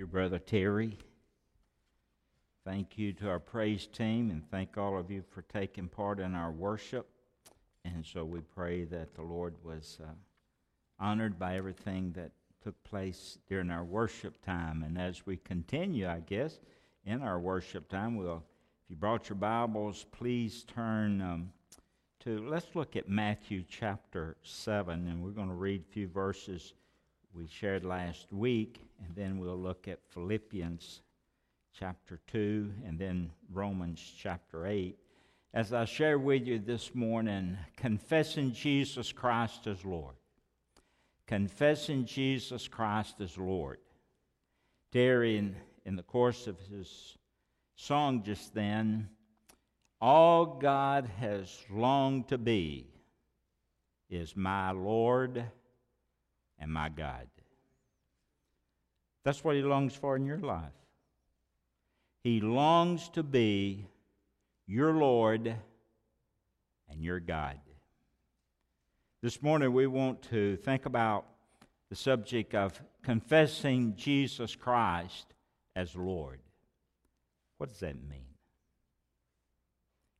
you, Brother Terry. Thank you to our praise team, and thank all of you for taking part in our worship. And so we pray that the Lord was uh, honored by everything that took place during our worship time. And as we continue, I guess, in our worship time, we'll, if you brought your Bibles, please turn um, to, let's look at Matthew chapter 7, and we're going to read a few verses we shared last week, and then we'll look at Philippians chapter 2 and then Romans chapter 8. As I share with you this morning, confessing Jesus Christ as Lord. Confessing Jesus Christ as Lord. Terry, in, in the course of his song just then, all God has longed to be is my Lord and my God. That's what He longs for in your life. He longs to be your Lord and your God. This morning we want to think about the subject of confessing Jesus Christ as Lord. What does that mean?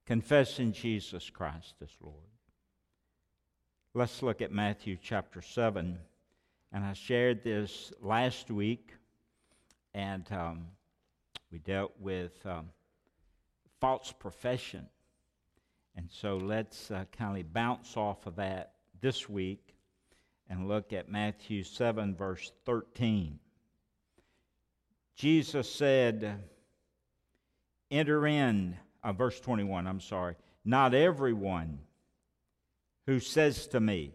Confessing Jesus Christ as Lord. Let's look at Matthew chapter 7 and I shared this last week, and um, we dealt with um, false profession. And so let's uh, kind of bounce off of that this week and look at Matthew 7, verse 13. Jesus said, Enter in, uh, verse 21, I'm sorry, not everyone who says to me,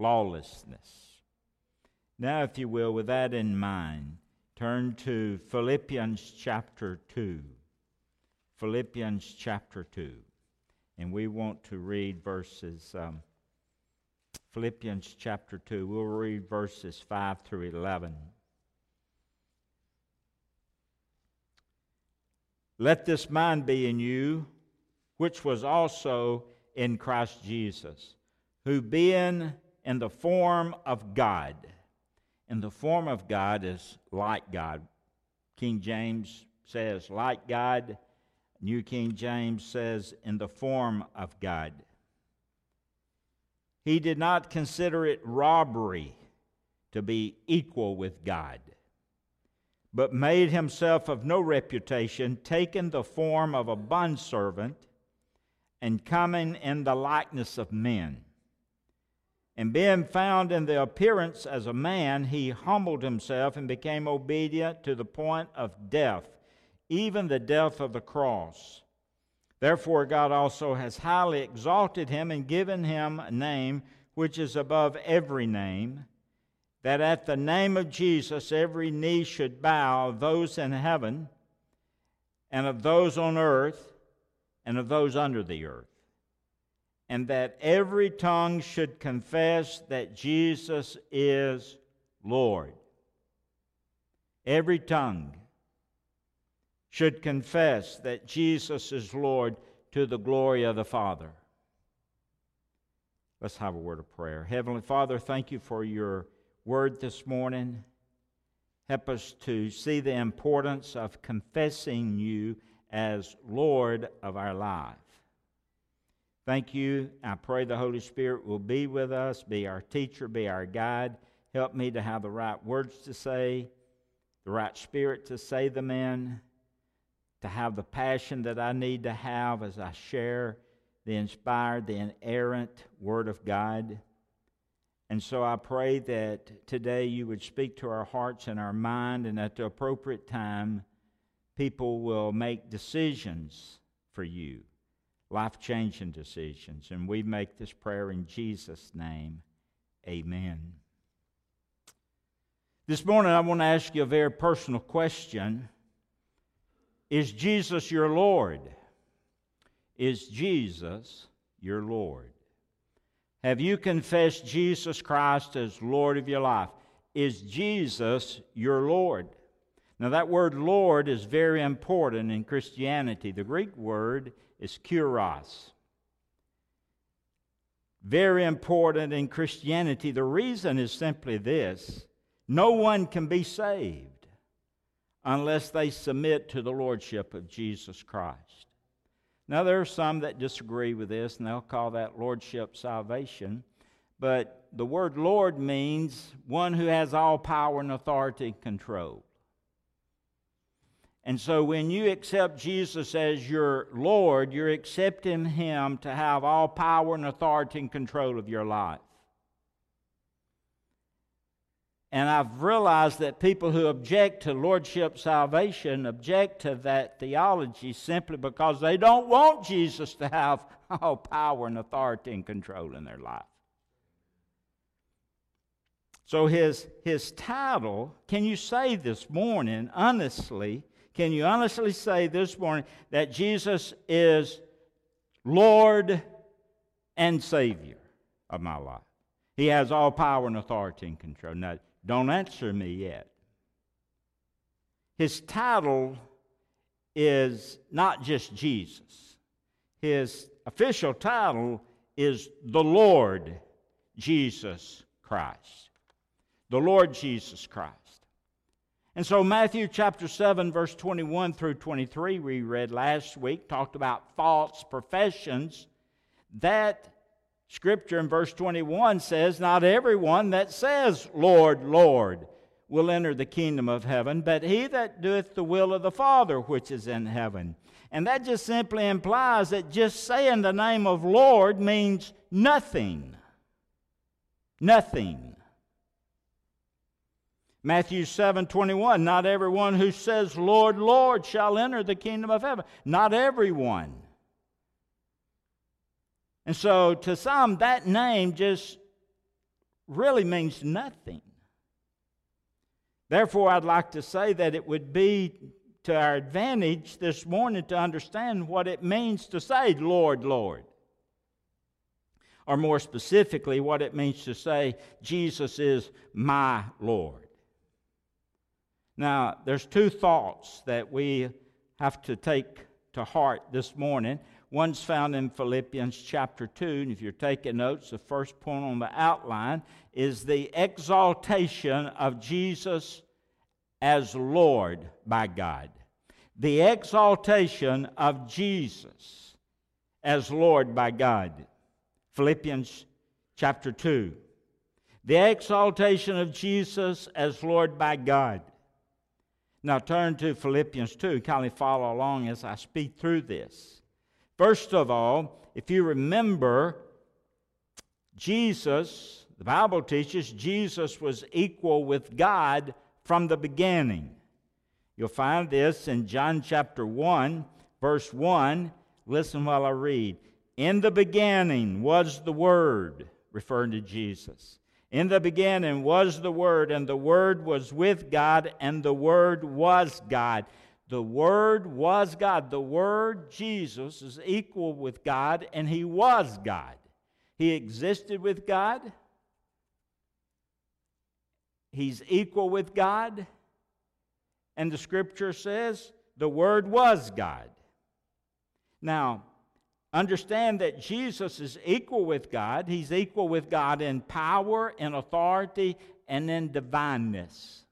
lawlessness. Now, if you will, with that in mind, turn to Philippians chapter 2. Philippians chapter 2. And we want to read verses, um, Philippians chapter 2. We'll read verses 5 through 11. Let this mind be in you, which was also in Christ Jesus, who being in the form of God. In the form of God is like God. King James says like God. New King James says in the form of God. He did not consider it robbery to be equal with God, but made himself of no reputation, taking the form of a bondservant, and coming in the likeness of men. And being found in the appearance as a man, he humbled himself and became obedient to the point of death, even the death of the cross. Therefore, God also has highly exalted him and given him a name which is above every name, that at the name of Jesus every knee should bow, of those in heaven, and of those on earth, and of those under the earth and that every tongue should confess that Jesus is Lord. Every tongue should confess that Jesus is Lord to the glory of the Father. Let's have a word of prayer. Heavenly Father, thank you for your word this morning. Help us to see the importance of confessing you as Lord of our lives. Thank you. I pray the Holy Spirit will be with us, be our teacher, be our guide. Help me to have the right words to say, the right spirit to say them in, to have the passion that I need to have as I share the inspired, the inerrant Word of God. And so I pray that today you would speak to our hearts and our mind, and at the appropriate time, people will make decisions for you life changing decisions. And we make this prayer in Jesus' name. Amen. This morning, I want to ask you a very personal question Is Jesus your Lord? Is Jesus your Lord? Have you confessed Jesus Christ as Lord of your life? Is Jesus your Lord? Now, that word Lord is very important in Christianity. The Greek word is kurios. Very important in Christianity. The reason is simply this no one can be saved unless they submit to the Lordship of Jesus Christ. Now, there are some that disagree with this, and they'll call that Lordship salvation. But the word Lord means one who has all power and authority and control. And so when you accept Jesus as your Lord, you're accepting Him to have all power and authority and control of your life. And I've realized that people who object to Lordship salvation object to that theology simply because they don't want Jesus to have all power and authority and control in their life. So, his, his title, can you say this morning, honestly, can you honestly say this morning that Jesus is Lord and Savior of my life? He has all power and authority and control. Now, don't answer me yet. His title is not just Jesus, his official title is the Lord Jesus Christ. The Lord Jesus Christ. And so, Matthew chapter 7, verse 21 through 23, we read last week, talked about false professions. That scripture in verse 21 says, Not everyone that says, Lord, Lord, will enter the kingdom of heaven, but he that doeth the will of the Father which is in heaven. And that just simply implies that just saying the name of Lord means nothing. Nothing. Matthew 7 21, not everyone who says, Lord, Lord, shall enter the kingdom of heaven. Not everyone. And so to some, that name just really means nothing. Therefore, I'd like to say that it would be to our advantage this morning to understand what it means to say, Lord, Lord. Or more specifically, what it means to say, Jesus is my Lord. Now, there's two thoughts that we have to take to heart this morning. One's found in Philippians chapter 2, and if you're taking notes, the first point on the outline is the exaltation of Jesus as Lord by God. The exaltation of Jesus as Lord by God. Philippians chapter 2. The exaltation of Jesus as Lord by God. Now turn to Philippians 2, kind of follow along as I speak through this. First of all, if you remember, Jesus, the Bible teaches Jesus was equal with God from the beginning. You'll find this in John chapter 1, verse 1. Listen while I read. In the beginning was the Word, referring to Jesus. In the beginning was the Word, and the Word was with God, and the Word was God. The Word was God. The Word, Jesus, is equal with God, and He was God. He existed with God. He's equal with God. And the Scripture says the Word was God. Now, Understand that Jesus is equal with God. He's equal with God in power, in authority, and in divineness.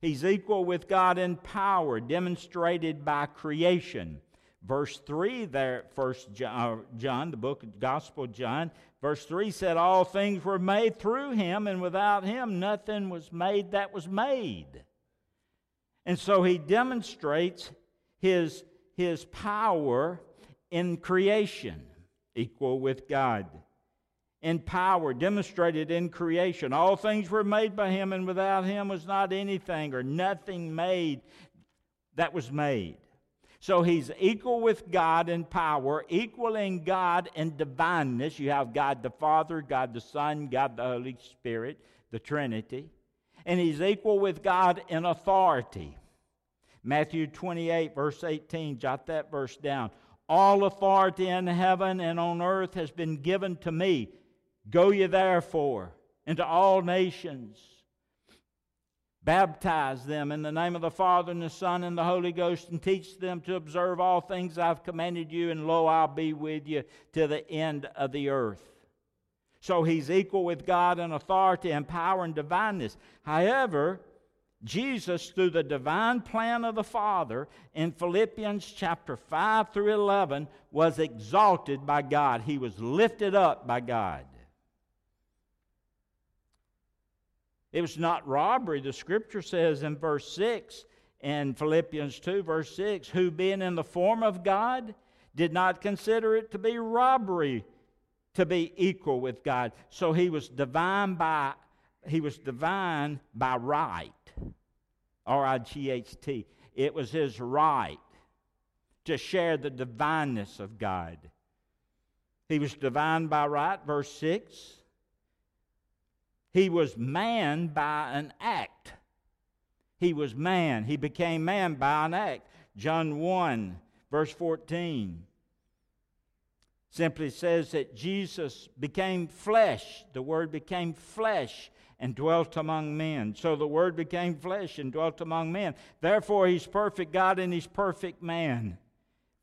He's equal with God in power, demonstrated by creation. Verse 3 there, First John, uh, John, the book of Gospel John, verse 3 said, All things were made through him, and without him nothing was made that was made. And so he demonstrates his, his power in creation, equal with God. In power, demonstrated in creation. All things were made by him, and without him was not anything or nothing made that was made. So he's equal with God in power, equal in God in divineness. You have God the Father, God the Son, God the Holy Spirit, the Trinity. And he's equal with God in authority. Matthew 28, verse 18, jot that verse down. All authority in heaven and on earth has been given to me. Go ye therefore into all nations Baptize them in the name of the Father and the Son and the Holy Ghost, and teach them to observe all things I've commanded you, and lo, I'll be with you to the end of the earth. So he's equal with God in authority and power and divineness. However, Jesus, through the divine plan of the Father, in Philippians chapter 5 through 11, was exalted by God. He was lifted up by God. It was not robbery. The scripture says in verse 6 in Philippians 2, verse 6, who being in the form of God did not consider it to be robbery to be equal with God. So he was divine by he was divine by right. R I G H T. It was his right to share the divineness of God. He was divine by right, verse 6. He was man by an act. He was man. He became man by an act. John 1, verse 14, simply says that Jesus became flesh. The Word became flesh and dwelt among men. So the Word became flesh and dwelt among men. Therefore, He's perfect God and He's perfect man.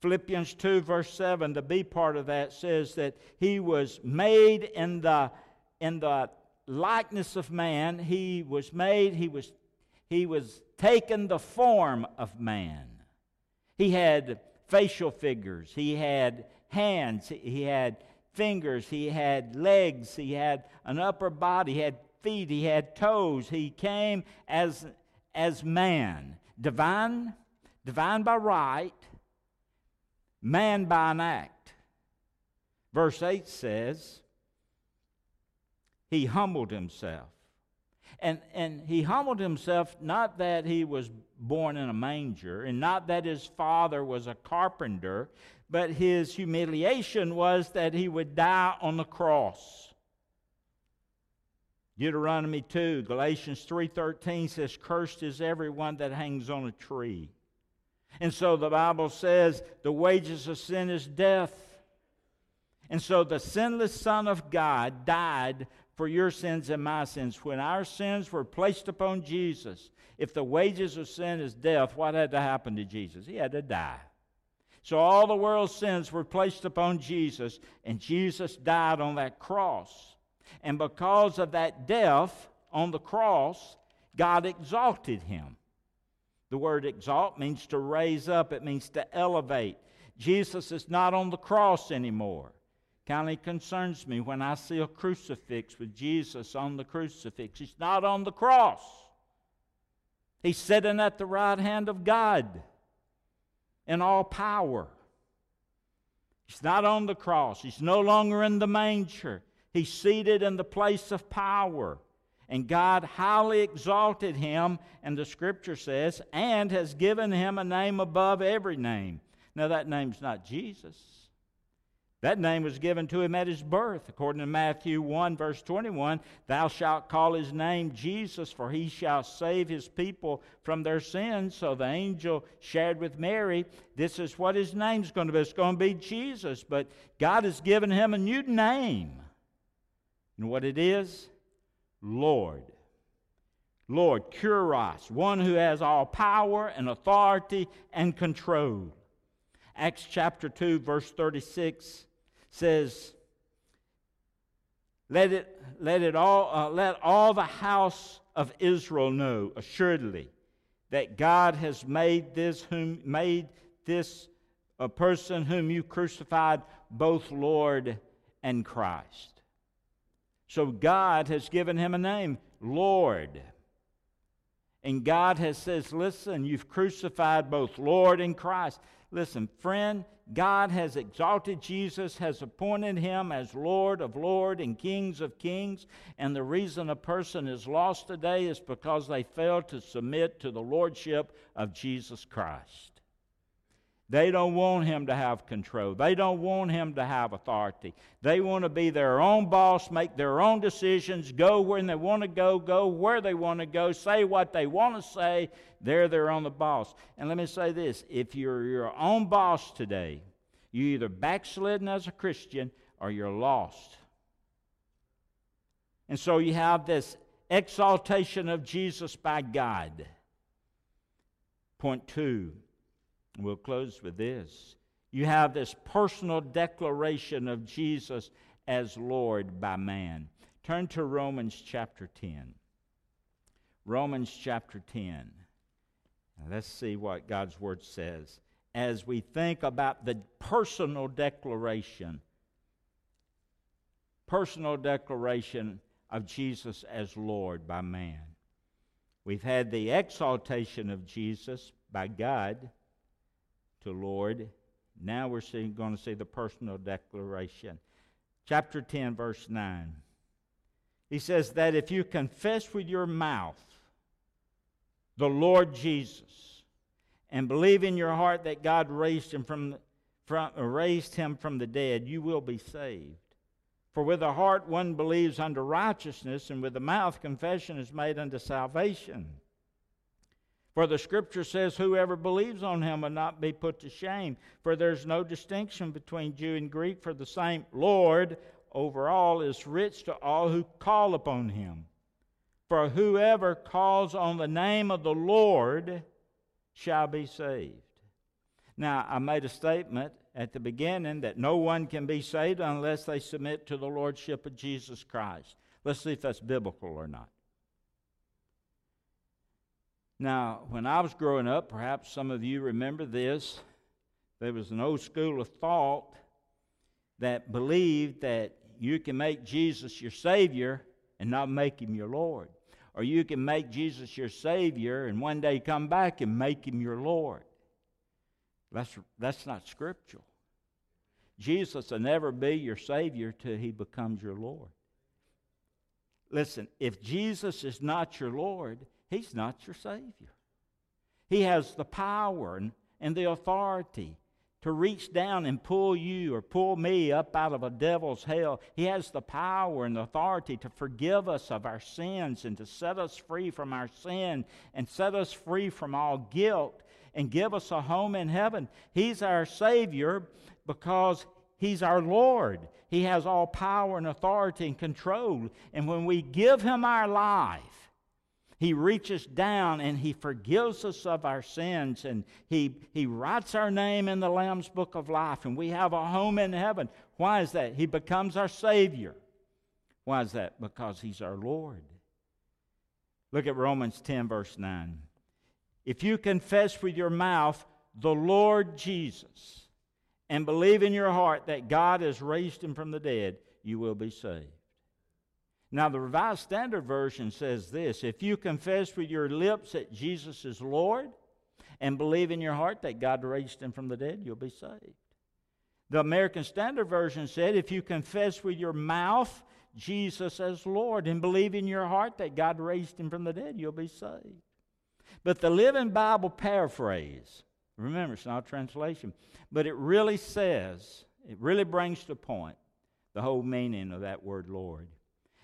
Philippians 2, verse 7, the B part of that says that He was made in the, in the likeness of man. He was made, he was, he was taken the form of man. He had facial figures, he had hands, he had fingers, he had legs, he had an upper body, he had feet, he had toes. He came as, as man, divine, divine by right, man by an act. Verse 8 says, he humbled himself. And, and he humbled himself not that he was born in a manger and not that his father was a carpenter, but his humiliation was that he would die on the cross. Deuteronomy 2, Galatians 3:13 says cursed is everyone that hangs on a tree. And so the Bible says the wages of sin is death. And so the sinless son of God died for your sins and my sins. When our sins were placed upon Jesus, if the wages of sin is death, what had to happen to Jesus? He had to die. So all the world's sins were placed upon Jesus, and Jesus died on that cross. And because of that death on the cross, God exalted him. The word exalt means to raise up, it means to elevate. Jesus is not on the cross anymore kind of concerns me when I see a crucifix with Jesus on the crucifix. He's not on the cross, He's sitting at the right hand of God in all power. He's not on the cross, He's no longer in the manger. He's seated in the place of power. And God highly exalted him, and the scripture says, and has given him a name above every name. Now, that name's not Jesus. That name was given to him at his birth. According to Matthew 1, verse 21, thou shalt call his name Jesus, for he shall save his people from their sins. So the angel shared with Mary, this is what his name's going to be. It's going to be Jesus. But God has given him a new name. And what it is? Lord. Lord, Kyrios, one who has all power and authority and control. Acts chapter 2, verse 36 says, let it, let it all, uh, let all the house of Israel know assuredly that God has made this whom made this a person whom you crucified both Lord and Christ. So God has given him a name, Lord. And God has says, listen, you've crucified both Lord and Christ. Listen, friend, God has exalted Jesus, has appointed him as Lord of Lord and Kings of Kings. And the reason a person is lost today is because they fail to submit to the Lordship of Jesus Christ. They don't want him to have control. They don't want him to have authority. They want to be their own boss, make their own decisions, go where they want to go, go where they want to go, say what they want to say. They're their own boss. And let me say this if you're your own boss today, you either backslidden as a Christian or you're lost. And so you have this exaltation of Jesus by God. Point two We'll close with this. You have this personal declaration of Jesus as Lord by man. Turn to Romans chapter 10. Romans chapter 10. Now let's see what God's Word says as we think about the personal declaration, personal declaration of Jesus as Lord by man. We've had the exaltation of Jesus by God to Lord. Now we're seeing, going to see the personal declaration. Chapter 10, verse 9. He says that if you confess with your mouth the Lord Jesus and believe in your heart that God raised him from, from uh, raised him from the dead, you will be saved. For with the heart one believes unto righteousness, and with the mouth confession is made unto salvation. For the scripture says, Whoever believes on him will not be put to shame. For there's no distinction between Jew and Greek, for the same Lord over all is rich to all who call upon him. For whoever calls on the name of the Lord shall be saved. Now, I made a statement at the beginning that no one can be saved unless they submit to the Lordship of Jesus Christ. Let's see if that's biblical or not. Now, when I was growing up, perhaps some of you remember this, there was an old school of thought that believed that you can make Jesus your Savior and not make him your Lord. Or you can make Jesus your Savior and one day come back and make him your Lord. That's, that's not scriptural. Jesus will never be your Savior till he becomes your Lord. Listen, if Jesus is not your Lord, He's not your Savior. He has the power and, and the authority to reach down and pull you or pull me up out of a devil's hell. He has the power and the authority to forgive us of our sins and to set us free from our sin and set us free from all guilt and give us a home in heaven. He's our Savior because He's our Lord. He has all power and authority and control. And when we give Him our life, he reaches down and He forgives us of our sins and He, he writes our name in the Lamb's Book of Life and we have a home in heaven. Why is that? He becomes our Savior. Why is that? Because He's our Lord. Look at Romans 10, verse 9. If you confess with your mouth the Lord Jesus and believe in your heart that God has raised him from the dead, you will be saved. Now, the Revised Standard Version says this If you confess with your lips that Jesus is Lord and believe in your heart that God raised him from the dead, you'll be saved. The American Standard Version said, If you confess with your mouth Jesus as Lord and believe in your heart that God raised him from the dead, you'll be saved. But the Living Bible paraphrase, remember, it's not a translation, but it really says, it really brings to point the whole meaning of that word Lord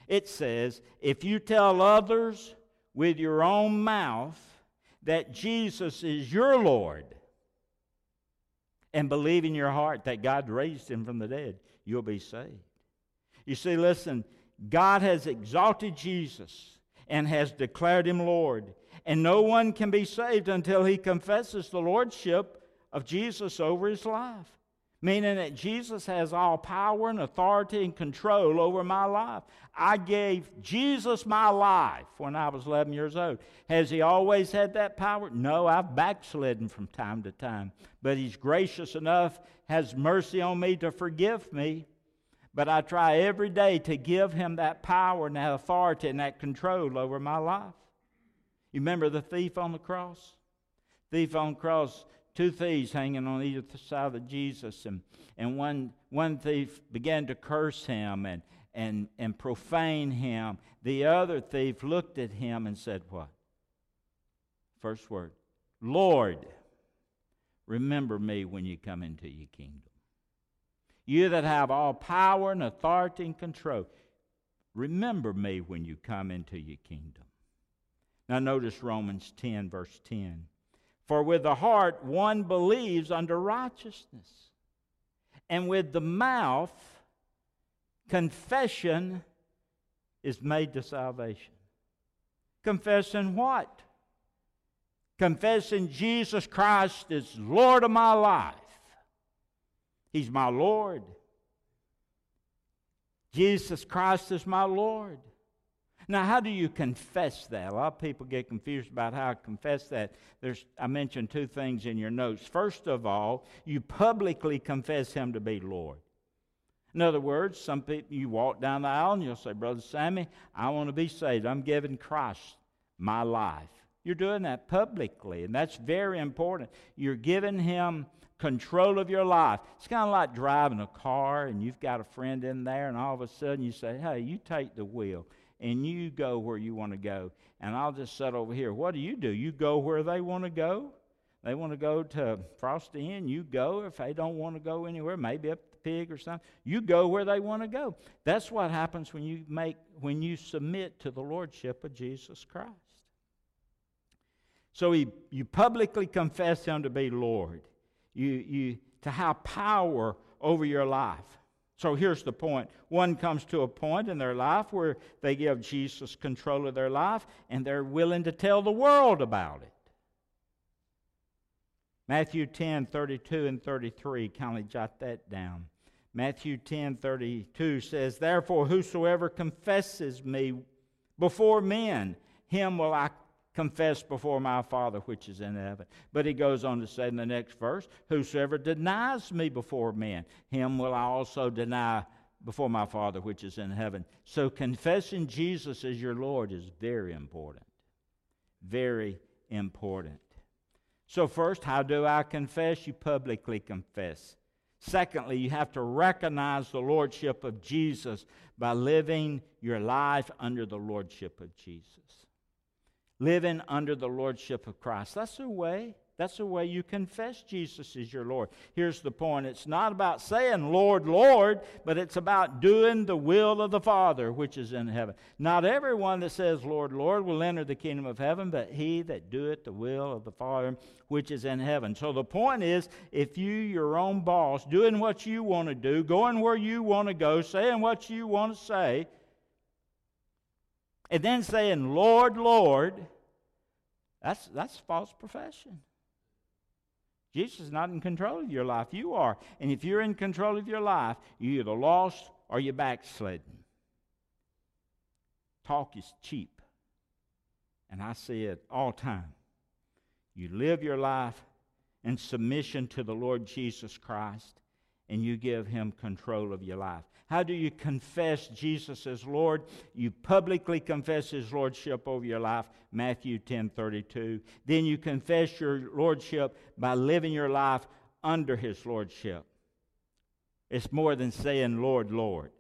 it says, if you tell others with your own mouth that Jesus is your Lord and believe in your heart that God raised him from the dead, you'll be saved. You see, listen, God has exalted Jesus and has declared him Lord. And no one can be saved until he confesses the lordship of Jesus over his life meaning that Jesus has all power and authority and control over my life. I gave Jesus my life when I was 11 years old. Has he always had that power? No, I've backslidden from time to time. But he's gracious enough, has mercy on me to forgive me. But I try every day to give him that power and that authority and that control over my life. You remember the thief on the cross? Thief on the cross two thieves hanging on either side of Jesus, and, and one, one thief began to curse him and, and, and profane him. The other thief looked at him and said, What? First word, Lord, remember me when you come into your kingdom. You that have all power and authority and control, remember me when you come into your kingdom. Now, notice Romans 10, verse 10. For with the heart one believes unto righteousness, and with the mouth confession is made to salvation. Confessing what? Confessing Jesus Christ is Lord of my life. He's my Lord. Jesus Christ is my Lord. Now, how do you confess that? A lot of people get confused about how to confess that. There's, I mentioned two things in your notes. First of all, you publicly confess Him to be Lord. In other words, some people, you walk down the aisle and you'll say, Brother Sammy, I want to be saved. I'm giving Christ my life. You're doing that publicly, and that's very important. You're giving Him control of your life. It's kind of like driving a car and you've got a friend in there, and all of a sudden you say, Hey, you take the wheel and you go where you want to go, and I'll just sit over here. What do you do? You go where they want to go? They want to go to Frosty Inn, you go. If they don't want to go anywhere, maybe up the pig or something, you go where they want to go. That's what happens when you make when you submit to the lordship of Jesus Christ. So he, you publicly confess him to be Lord. You, you to have power over your life. So here's the point. One comes to a point in their life where they give Jesus control of their life and they're willing to tell the world about it. Matthew 10, 32 and 33, kindly jot that down. Matthew 10, 32 says, Therefore, whosoever confesses me before men, him will I confess before my Father which is in heaven. But he goes on to say in the next verse, Whosoever denies me before men, him will I also deny before my Father which is in heaven. So confessing Jesus as your Lord is very important. Very important. So, first, how do I confess? You publicly confess. Secondly, you have to recognize the Lordship of Jesus by living your life under the Lordship of Jesus living under the lordship of Christ. That's the way. That's the way you confess Jesus is your Lord. Here's the point it's not about saying, Lord, Lord, but it's about doing the will of the Father which is in heaven. Not everyone that says, Lord, Lord, will enter the kingdom of heaven, but he that doeth the will of the Father which is in heaven. So the point is, if you, your own boss, doing what you want to do, going where you want to go, saying what you want to say, and then saying, Lord, Lord, that's, that's false profession. Jesus is not in control of your life. You are. And if you're in control of your life, you're either lost or you're backsliding. Talk is cheap. And I say it all time. You live your life in submission to the Lord Jesus Christ, and you give him control of your life. How do you confess Jesus as Lord? You publicly confess his lordship over your life, Matthew 10 32. Then you confess your lordship by living your life under his lordship. It's more than saying, Lord, Lord.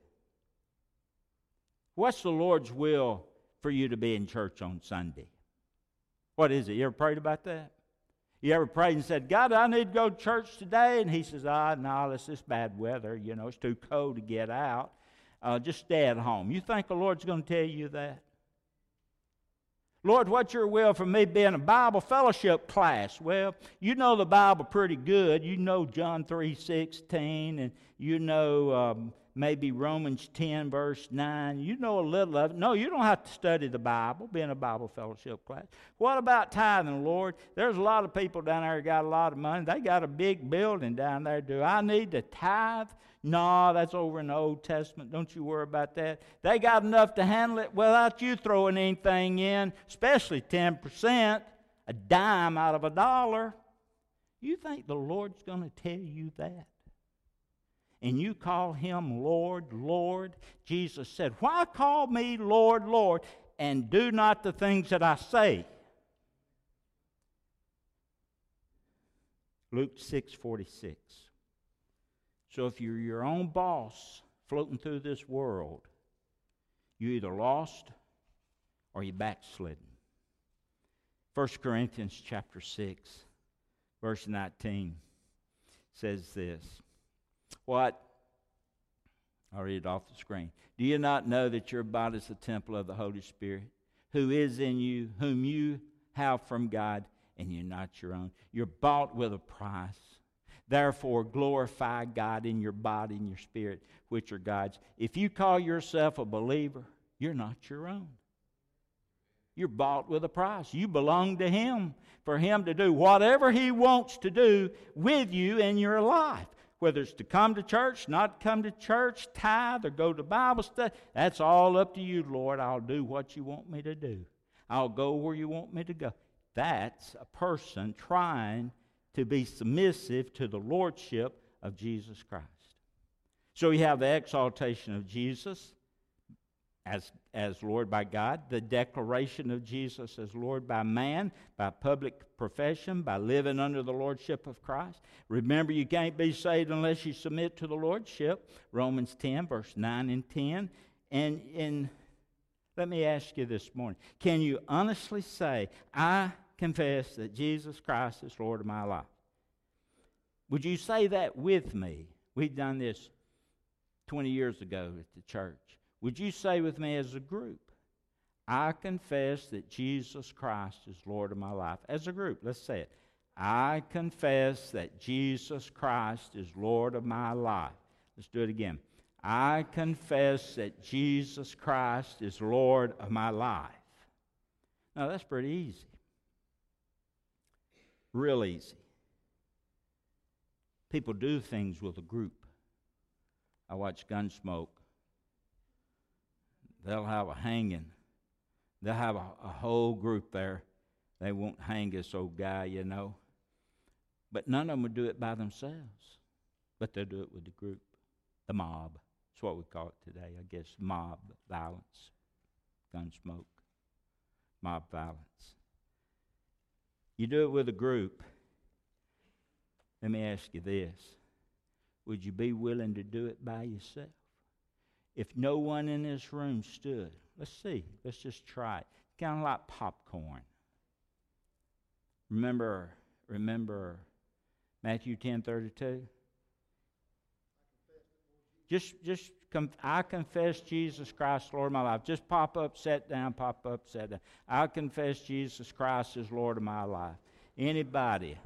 What's the Lord's will for you to be in church on Sunday? What is it? You ever prayed about that? You ever prayed and said, God, I need to go to church today? And he says, ah, no, it's this bad weather. You know, it's too cold to get out. Uh, just stay at home. You think the Lord's going to tell you that? Lord, what's your will for me being a Bible fellowship class? Well, you know the Bible pretty good. You know John 3 16, and you know um, maybe Romans 10, verse 9. You know a little of it. No, you don't have to study the Bible, be in a Bible fellowship class. What about tithing, Lord? There's a lot of people down there got a lot of money. They got a big building down there. Do I need to tithe? No, that's over in the Old Testament. Don't you worry about that. They got enough to handle it without you throwing anything in, especially 10%, a dime out of a dollar. You think the Lord's going to tell you that? And you call him Lord, Lord, Jesus said, Why call me Lord, Lord, and do not the things that I say? Luke 6 46. So if you're your own boss floating through this world, you either lost or you backslidden. 1 Corinthians chapter 6, verse 19 says this What? I'll read it off the screen. Do you not know that your body is the temple of the Holy Spirit, who is in you, whom you have from God, and you're not your own? You're bought with a price. Therefore, glorify God in your body and your spirit, which are God's. If you call yourself a believer, you're not your own. You're bought with a price. You belong to Him for Him to do whatever He wants to do with you in your life. Whether it's to come to church, not come to church, tithe, or go to Bible study, that's all up to you, Lord. I'll do what you want me to do. I'll go where you want me to go. That's a person trying to be submissive to the lordship of Jesus Christ. So you have the exaltation of Jesus as, as Lord by God, the declaration of Jesus as Lord by man, by public profession, by living under the Lordship of Christ. Remember, you can't be saved unless you submit to the Lordship. Romans 10, verse 9 and 10. And, and let me ask you this morning can you honestly say, I confess that Jesus Christ is Lord of my life? Would you say that with me? We've done this 20 years ago at the church. Would you say with me as a group, I confess that Jesus Christ is Lord of my life? As a group, let's say it. I confess that Jesus Christ is Lord of my life. Let's do it again. I confess that Jesus Christ is Lord of my life. Now, that's pretty easy. Real easy. People do things with a group. I watch Gunsmoke they'll have a hanging. They'll have a, a whole group there. They won't hang this old guy, you know. But none of them would do it by themselves. But they'll do it with the group, the mob. That's what we call it today, I guess. Mob violence, gun smoke, mob violence. You do it with a group. Let me ask you this Would you be willing to do it by yourself? If no one in this room stood, let's see, let's just try it. Kind of like popcorn. Remember, remember Matthew 10 32? Just, just, I confess Jesus Christ, Lord of my life. Just pop up, sit down, pop up, sit down. I confess Jesus Christ as Lord of my life. Anybody?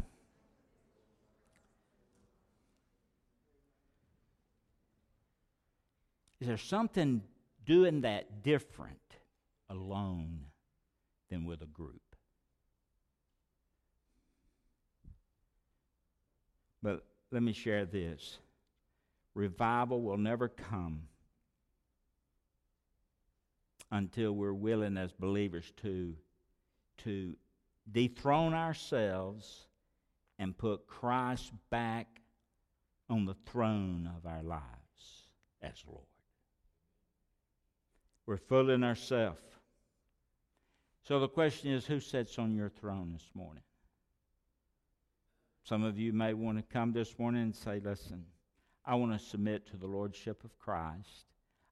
Is there something doing that different alone than with a group? But let me share this revival will never come until we're willing as believers to, to dethrone ourselves and put Christ back on the throne of our lives as Lord. We're fooling ourselves. So the question is who sits on your throne this morning? Some of you may want to come this morning and say, listen, I want to submit to the Lordship of Christ.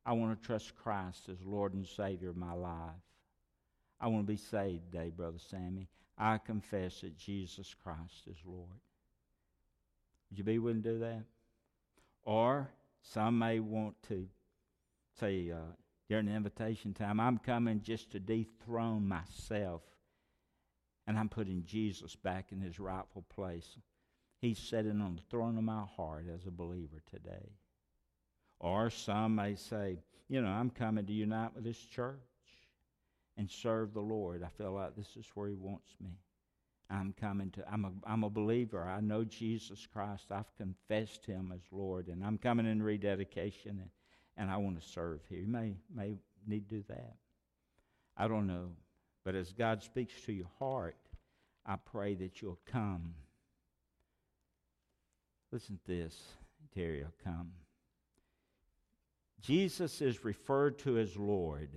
I want to trust Christ as Lord and Savior of my life. I want to be saved today, Brother Sammy. I confess that Jesus Christ is Lord. Would you be willing to do that? Or some may want to say, uh, during the invitation time. I'm coming just to dethrone myself, and I'm putting Jesus back in his rightful place. He's sitting on the throne of my heart as a believer today. Or some may say, you know, I'm coming to unite with this church and serve the Lord. I feel like this is where He wants me. I'm coming to, I'm a, I'm a believer. I know Jesus Christ. I've confessed Him as Lord, and I'm coming in rededication. And and I want to serve here. You may, may need to do that. I don't know. But as God speaks to your heart, I pray that you'll come. Listen to this, Terry, will come. Jesus is referred to as Lord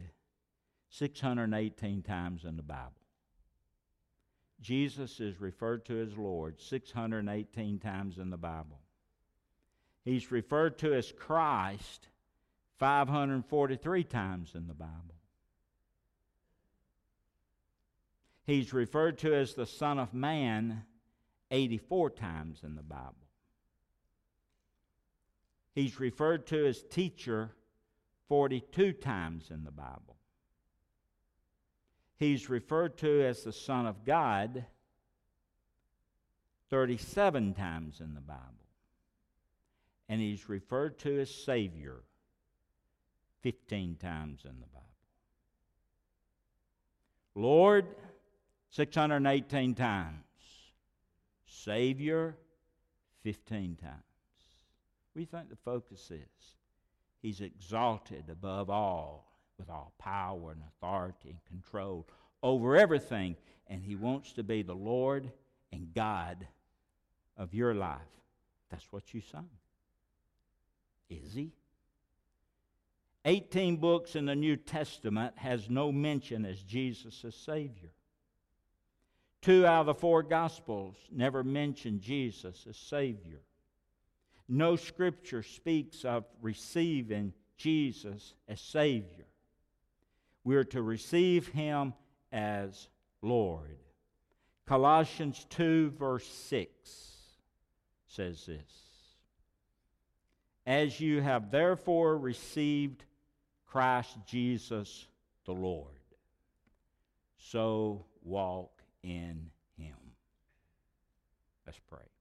618 times in the Bible. Jesus is referred to as Lord 618 times in the Bible. He's referred to as Christ 543 times in the Bible. He's referred to as the Son of Man 84 times in the Bible. He's referred to as teacher 42 times in the Bible. He's referred to as the Son of God 37 times in the Bible. And he's referred to as Savior 15 times in the Bible. Lord, 618 times. Savior, 15 times. You think the focus is? He's exalted above all with all power and authority and control over everything. And he wants to be the Lord and God of your life. That's what you sung. Is he? 18 books in the New Testament has no mention as Jesus as Savior. Two out of the four Gospels never mention Jesus as Savior. No scripture speaks of receiving Jesus as Savior. We are to receive Him as Lord. Colossians 2, verse 6 says this As you have therefore received Christ Jesus the Lord, so walk in Him. Let's pray.